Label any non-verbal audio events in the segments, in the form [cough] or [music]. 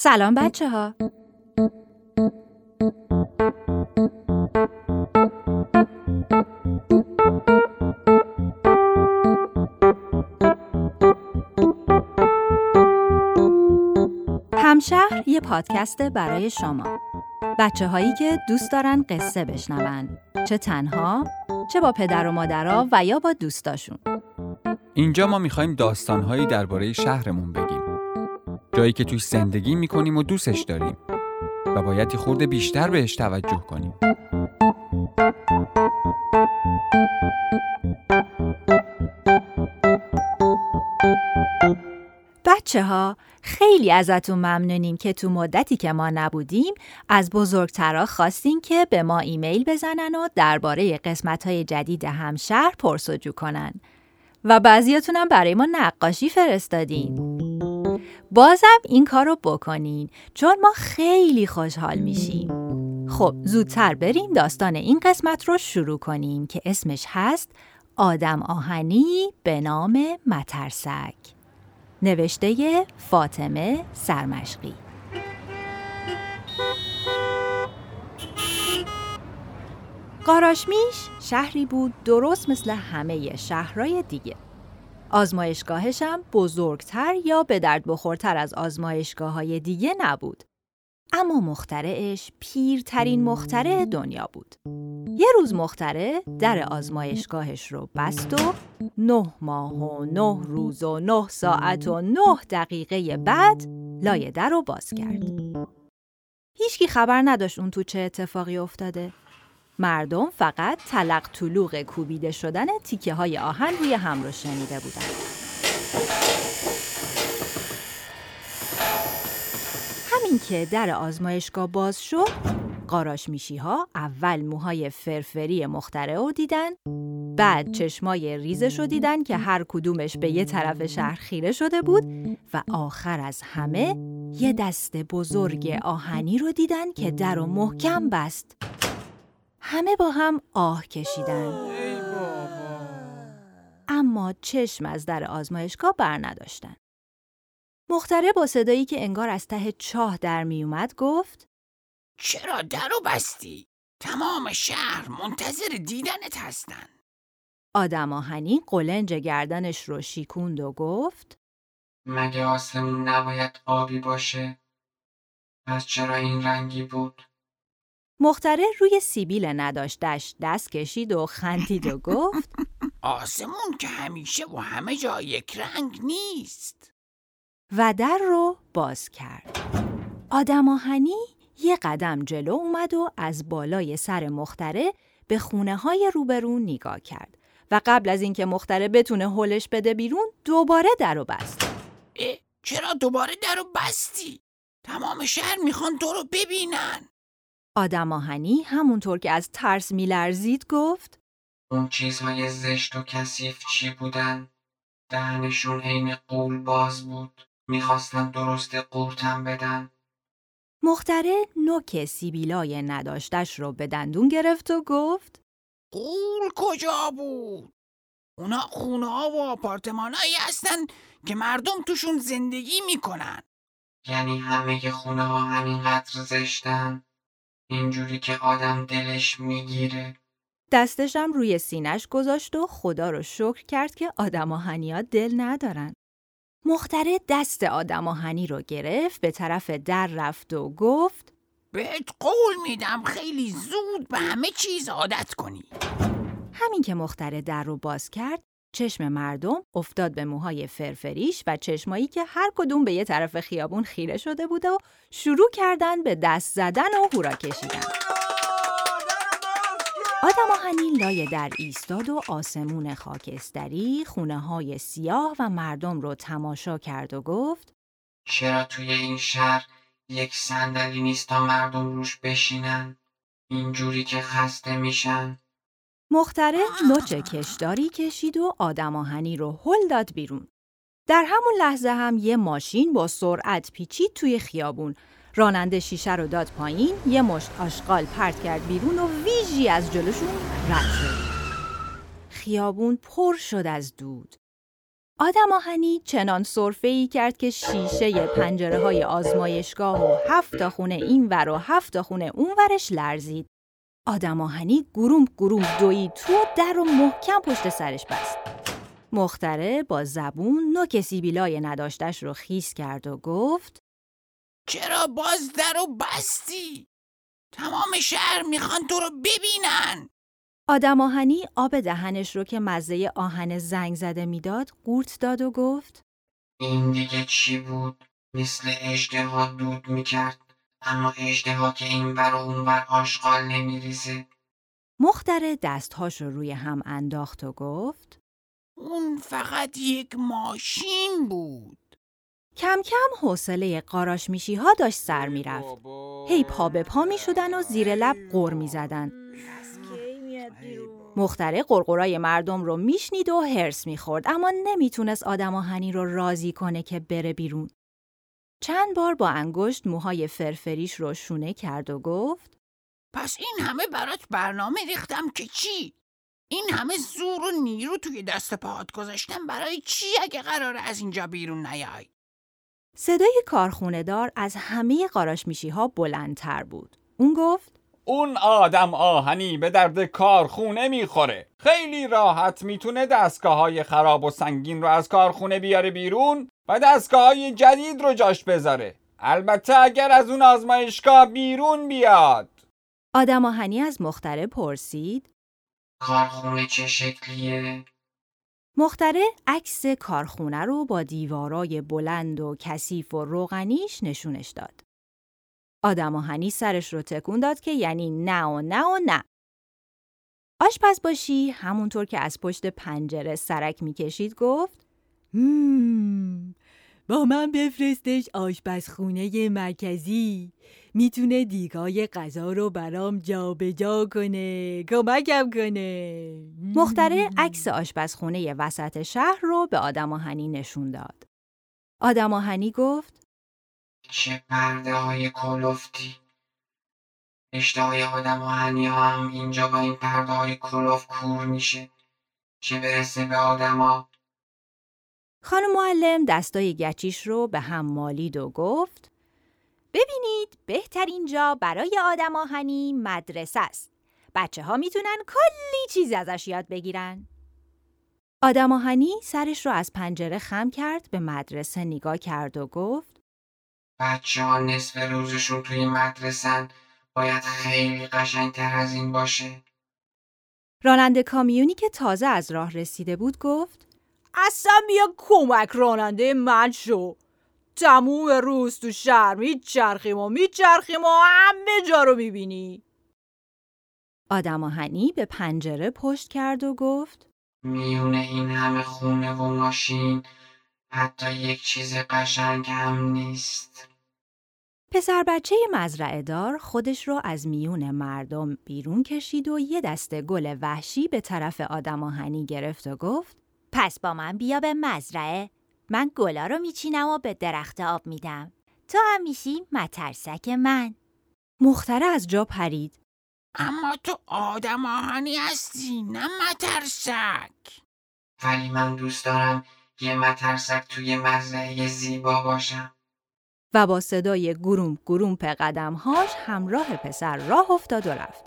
سلام بچه ها همشهر یه پادکست برای شما. بچه هایی که دوست دارن قصه بشنون. چه تنها چه با پدر و مادرها و یا با دوستاشون. اینجا ما می‌خوایم داستانهایی درباره شهرمون بگیم. جایی که توی زندگی می‌کنیم و دوستش داریم و باید خورده بیشتر بهش توجه کنیم. بچه ها خیلی ازتون ممنونیم که تو مدتی که ما نبودیم از بزرگترا خواستین که به ما ایمیل بزنن و درباره قسمت های جدید همشهر پرسجو کنن. و بعضیاتونم برای ما نقاشی فرستادین. بازم این کار رو بکنین چون ما خیلی خوشحال میشیم. خب زودتر بریم داستان این قسمت رو شروع کنیم که اسمش هست آدم آهنی به نام مترسک. نوشته فاطمه سرمشقی. قاراشمیش شهری بود درست مثل همه شهرهای دیگه. آزمایشگاهش هم بزرگتر یا به درد بخورتر از آزمایشگاه های دیگه نبود. اما مخترعش پیرترین مخترع دنیا بود. یه روز مخترع در آزمایشگاهش رو بست و نه ماه و نه روز و نه ساعت و نه دقیقه بعد لایه در رو باز کرد. هیچکی خبر نداشت اون تو چه اتفاقی افتاده. مردم فقط تلق طلوق کوبیده شدن تیکه های آهن روی هم رو شنیده بودن. همین که در آزمایشگاه باز شد قاراش میشی ها اول موهای فرفری مختره رو دیدن بعد چشمای ریزش رو دیدن که هر کدومش به یه طرف شهر خیره شده بود و آخر از همه یه دست بزرگ آهنی رو دیدن که در و محکم بست همه با هم آه کشیدن اما چشم از در آزمایشگاه بر نداشتن. مختره با صدایی که انگار از ته چاه در می اومد گفت چرا درو بستی؟ تمام شهر منتظر دیدنت هستن. آدم آهنی قلنج گردنش رو شیکوند و گفت مگه آسمون نباید آبی باشه؟ پس چرا این رنگی بود؟ مختره روی سیبیل نداشتش دست کشید و خندید و گفت [laughs] آسمون که همیشه و همه جا یک رنگ نیست. و در رو باز کرد. آدم آهنی یه قدم جلو اومد و از بالای سر مختره به خونه های روبرون نگاه کرد و قبل از اینکه مختره بتونه هلش بده بیرون دوباره در رو بست. چرا دوباره درو بستی؟ تمام شهر می‌خوان تو رو ببینن. آدم آهنی همونطور که از ترس میلرزید گفت اون چیزهای زشت و کثیف چی بودن؟ دهنشون عین قول باز بود. می‌خواستن درست قورتم بدن. مختره نوک سیبیلای نداشتش رو به دندون گرفت و گفت قول کجا بود؟ اونا خونه ها و آپارتمانایی هستن که مردم توشون زندگی می‌کنن. یعنی همه خونه ها همینقدر زشتن. اینجوری که آدم دلش می‌گیره. دستشم روی سینش گذاشت و خدا رو شکر کرد که آدم آهنیا دل ندارن. مختره دست آدم آهنی رو گرفت به طرف در رفت و گفت بهت قول میدم خیلی زود به همه چیز عادت کنی. همین که مختره در رو باز کرد چشم مردم افتاد به موهای فرفریش و چشمایی که هر کدوم به یه طرف خیابون خیره شده بود و شروع کردن به دست زدن و هورا کشیدن. آدم آهنی لای در ایستاد و آسمون خاکستری خونه های سیاه و مردم رو تماشا کرد و گفت چرا توی این شهر یک صندلی نیست تا مردم روش بشینن؟ اینجوری که خسته میشن. مختره نوچ کشداری کشید و آدم آهنی رو هل داد بیرون. در همون لحظه هم یه ماشین با سرعت پیچید توی خیابون. راننده شیشه رو داد پایین، یه مشت آشغال پرت کرد بیرون و ویژی از جلوشون رد شد. خیابون پر شد از دود. آدم آهنی چنان صرفه ای کرد که شیشه پنجره های آزمایشگاه و هفت خونه این ور و هفت خونه اون ورش لرزید. آدم آهنی گروم گروم دوید تو در و محکم پشت سرش بست. مختره با زبون نوک سیبیلای نداشتش رو خیس کرد و گفت چرا باز در و بستی؟ تمام شهر می‌خوان تو رو ببینن آدم آهنی آب دهنش رو که مزه آهن زنگ زده می‌داد قورت داد و گفت این دیگه چی بود مثل اجدها دود می‌کرد اما اجدها که این بر و اون بر آشغال نمیریزه. مختره دستهاش رو روی هم انداخت و گفت اون فقط یک ماشین بود. کم کم حوصله قاراش میشی ها داشت سر می‌رفت. هی پا به پا می شدن و زیر لب قر می زدن. مختره قرقرای مردم رو میشنید و هرس می‌خورد اما نمی‌تونست آدم آهنی رو راضی کنه که بره بیرون. چند بار با انگشت موهای فرفریش رو شونه کرد و گفت پس این همه برات برنامه ریختم که چی؟ این همه زور و نیرو توی دست پاهات گذاشتم برای چی اگه قراره از اینجا بیرون نیای؟ صدای کارخونه دار از همه قاراش میشی ها بلندتر بود. اون گفت اون آدم آهنی به درد کارخونه می‌خوره خیلی راحت می‌تونه دستگاه های خراب و سنگین رو از کارخونه بیاره بیرون و دستگاه های جدید رو جاش بذاره البته اگر از اون آزمایشگاه بیرون بیاد آدم آهنی از مختره پرسید کارخونه چه شکلیه؟ مختره عکس کارخونه رو با دیوارای بلند و کثیف و روغنیش نشونش داد. آدم آهنی سرش رو تکون داد که یعنی نه و نه و نه. آشپز باشی همونطور که از پشت پنجره سرک می‌کشید گفت با من بفرستش آشپزخونه مرکزی می‌تونه دیگای غذا رو برام جابجا کنه کمکم کنه مختره عکس آشپزخونه وسط شهر رو به آدم آهنی نشون داد. آدم آهنی گفت چه پرده های کلوفتی اشتهای آدم ها هم اینجا با این پرده های کلوف کور میشه چه برسه به آدما خانم معلم دستای گچیش رو به هم مالید و گفت ببینید بهترین جا برای آدم آهنی مدرسه است. بچه ها می‌تونن کلی چیز ازش یاد بگیرن. آدم آهنی سرش رو از پنجره خم کرد به مدرسه نگاه کرد و گفت بچه ها نصف روزشون توی مدرسن باید خیلی قشنگتر از این باشه. راننده کامیونی که تازه از راه رسیده بود گفت اصلا بیا کمک راننده من شو. تموم روز تو شهر میچرخیم و میچرخیم و همه جا رو می‌بینی. آدم آهنی به پنجره پشت کرد و گفت میونه این همه خونه و ماشین حتی یک چیز قشنگ هم نیست. پسر بچه مزرعه دار خودش رو از میون مردم بیرون کشید و یه دسته گل وحشی به طرف آدم آهنی گرفت و گفت پس با من بیا به مزرعه. من گلا رو میچینم و به درخت آب میدم. تو هم میشی مترسک من. مختره از جا پرید. اما تو آدم آهنی هستی نه مترسک. ولی من دوست دارم یه مترسک توی مزرعه زیبا باشم. و با صدای گروم گروم په قدمهاش همراه پسر راه افتاد و رفت.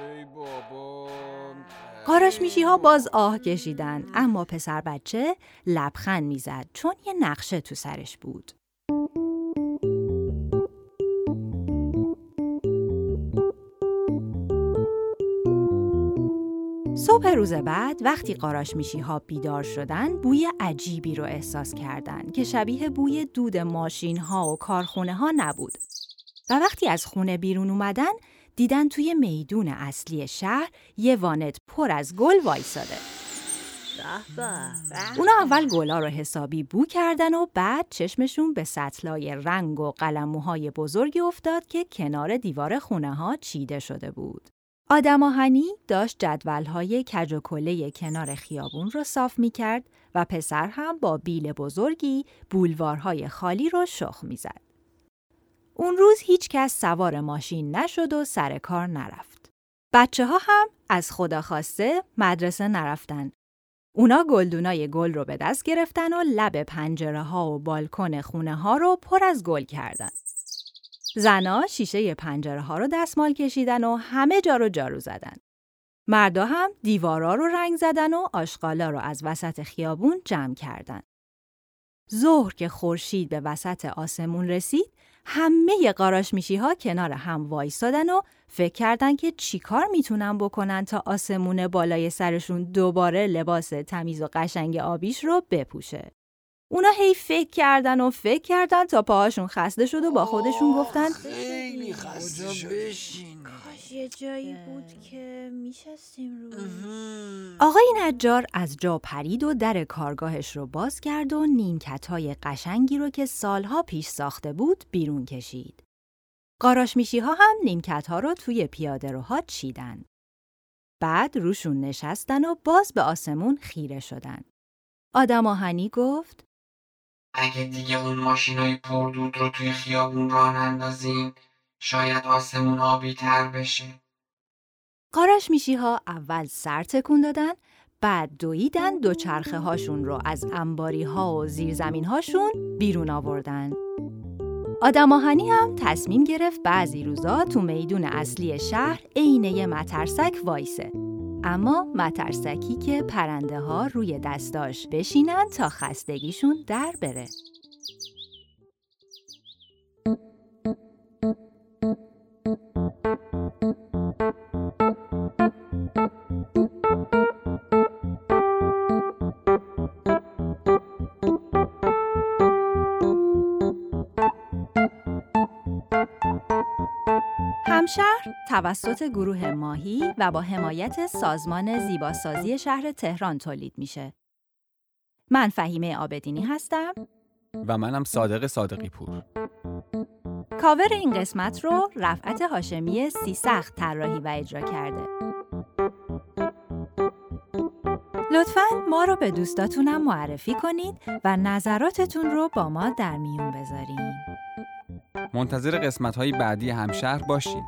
ای بابا میشی ها باز آه کشیدن اما پسر بچه لبخند می‌زد چون یه نقشه تو سرش بود. صبح روز بعد وقتی قاراش میشی ها بیدار شدن بوی عجیبی رو احساس کردند که شبیه بوی دود ماشین ها و کارخونه ها نبود و وقتی از خونه بیرون اومدن دیدن توی میدون اصلی شهر یه وانت پر از گل وایساده. اونا اول گلا رو حسابی بو کردن و بعد چشمشون به سطلای رنگ و قلموهای بزرگی افتاد که کنار دیوار خونه ها چیده شده بود. آدم آهنی داشت جدولهای کج و کله کنار خیابون رو صاف می کرد و پسر هم با بیل بزرگی بولوارهای خالی رو شخ می زد. اون روز هیچ کس سوار ماشین نشد و سر کار نرفت. بچه ها هم از خدا خواسته مدرسه نرفتن اونا گلدونای گل رو به دست گرفتن و لب پنجره ها و بالکن خونه ها رو پر از گل کردن. زنا شیشه پنجره ها رو دستمال کشیدن و همه جا رو جارو زدن. مردا هم دیوارا رو رنگ زدن و آشغالا رو از وسط خیابون جمع کردن. ظهر که خورشید به وسط آسمون رسید، همه قاراش میشی ها کنار هم وایستادن و فکر کردن که چیکار می‌تونن بکنن تا آسمون بالای سرشون دوباره لباس تمیز و قشنگ آبیش رو بپوشه. اونا هی فکر کردن و فکر کردن تا پاهاشون خسته شد و با خودشون گفتن خیلی خسته شد یه جایی بود که میشستیم رو آقای نجار از جا پرید و در کارگاهش رو باز کرد و نیمکت های قشنگی رو که سالها پیش ساخته بود بیرون کشید. قاراش میشی ها هم نیمکت ها رو توی پیاده روها چیدن. بعد روشون نشستن و باز به آسمون خیره شدن. آدم آهنی گفت اگه دیگه اون ماشینای پردود رو توی خیابون راه نندازیم شاید آسمون آبی تر بشه قاراش میشی ها اول سر تکون دادن بعد دویدن دو چرخه هاشون رو از انباری ها و زیرزمین هاشون بیرون آوردن. آدم آهنی هم تصمیم گرفت بعضی روزا تو میدون اصلی شهر عینه مترسک وایسه. اما مترسکی که پرنده ها روی دستاش بشینن تا خستگیشون در بره. توسط گروه ماهی و با حمایت سازمان زیباسازی شهر تهران تولید میشه. من فهیمه آبدینی هستم. و منم صادق صادقی پور. کاور این قسمت رو رفعت هاشمی سی سخت طراحی و اجرا کرده. لطفاً ما رو به دوستاتونم معرفی کنید و نظراتتون رو با ما در میون بذارین. منتظر قسمت های بعدی همشهر باشین.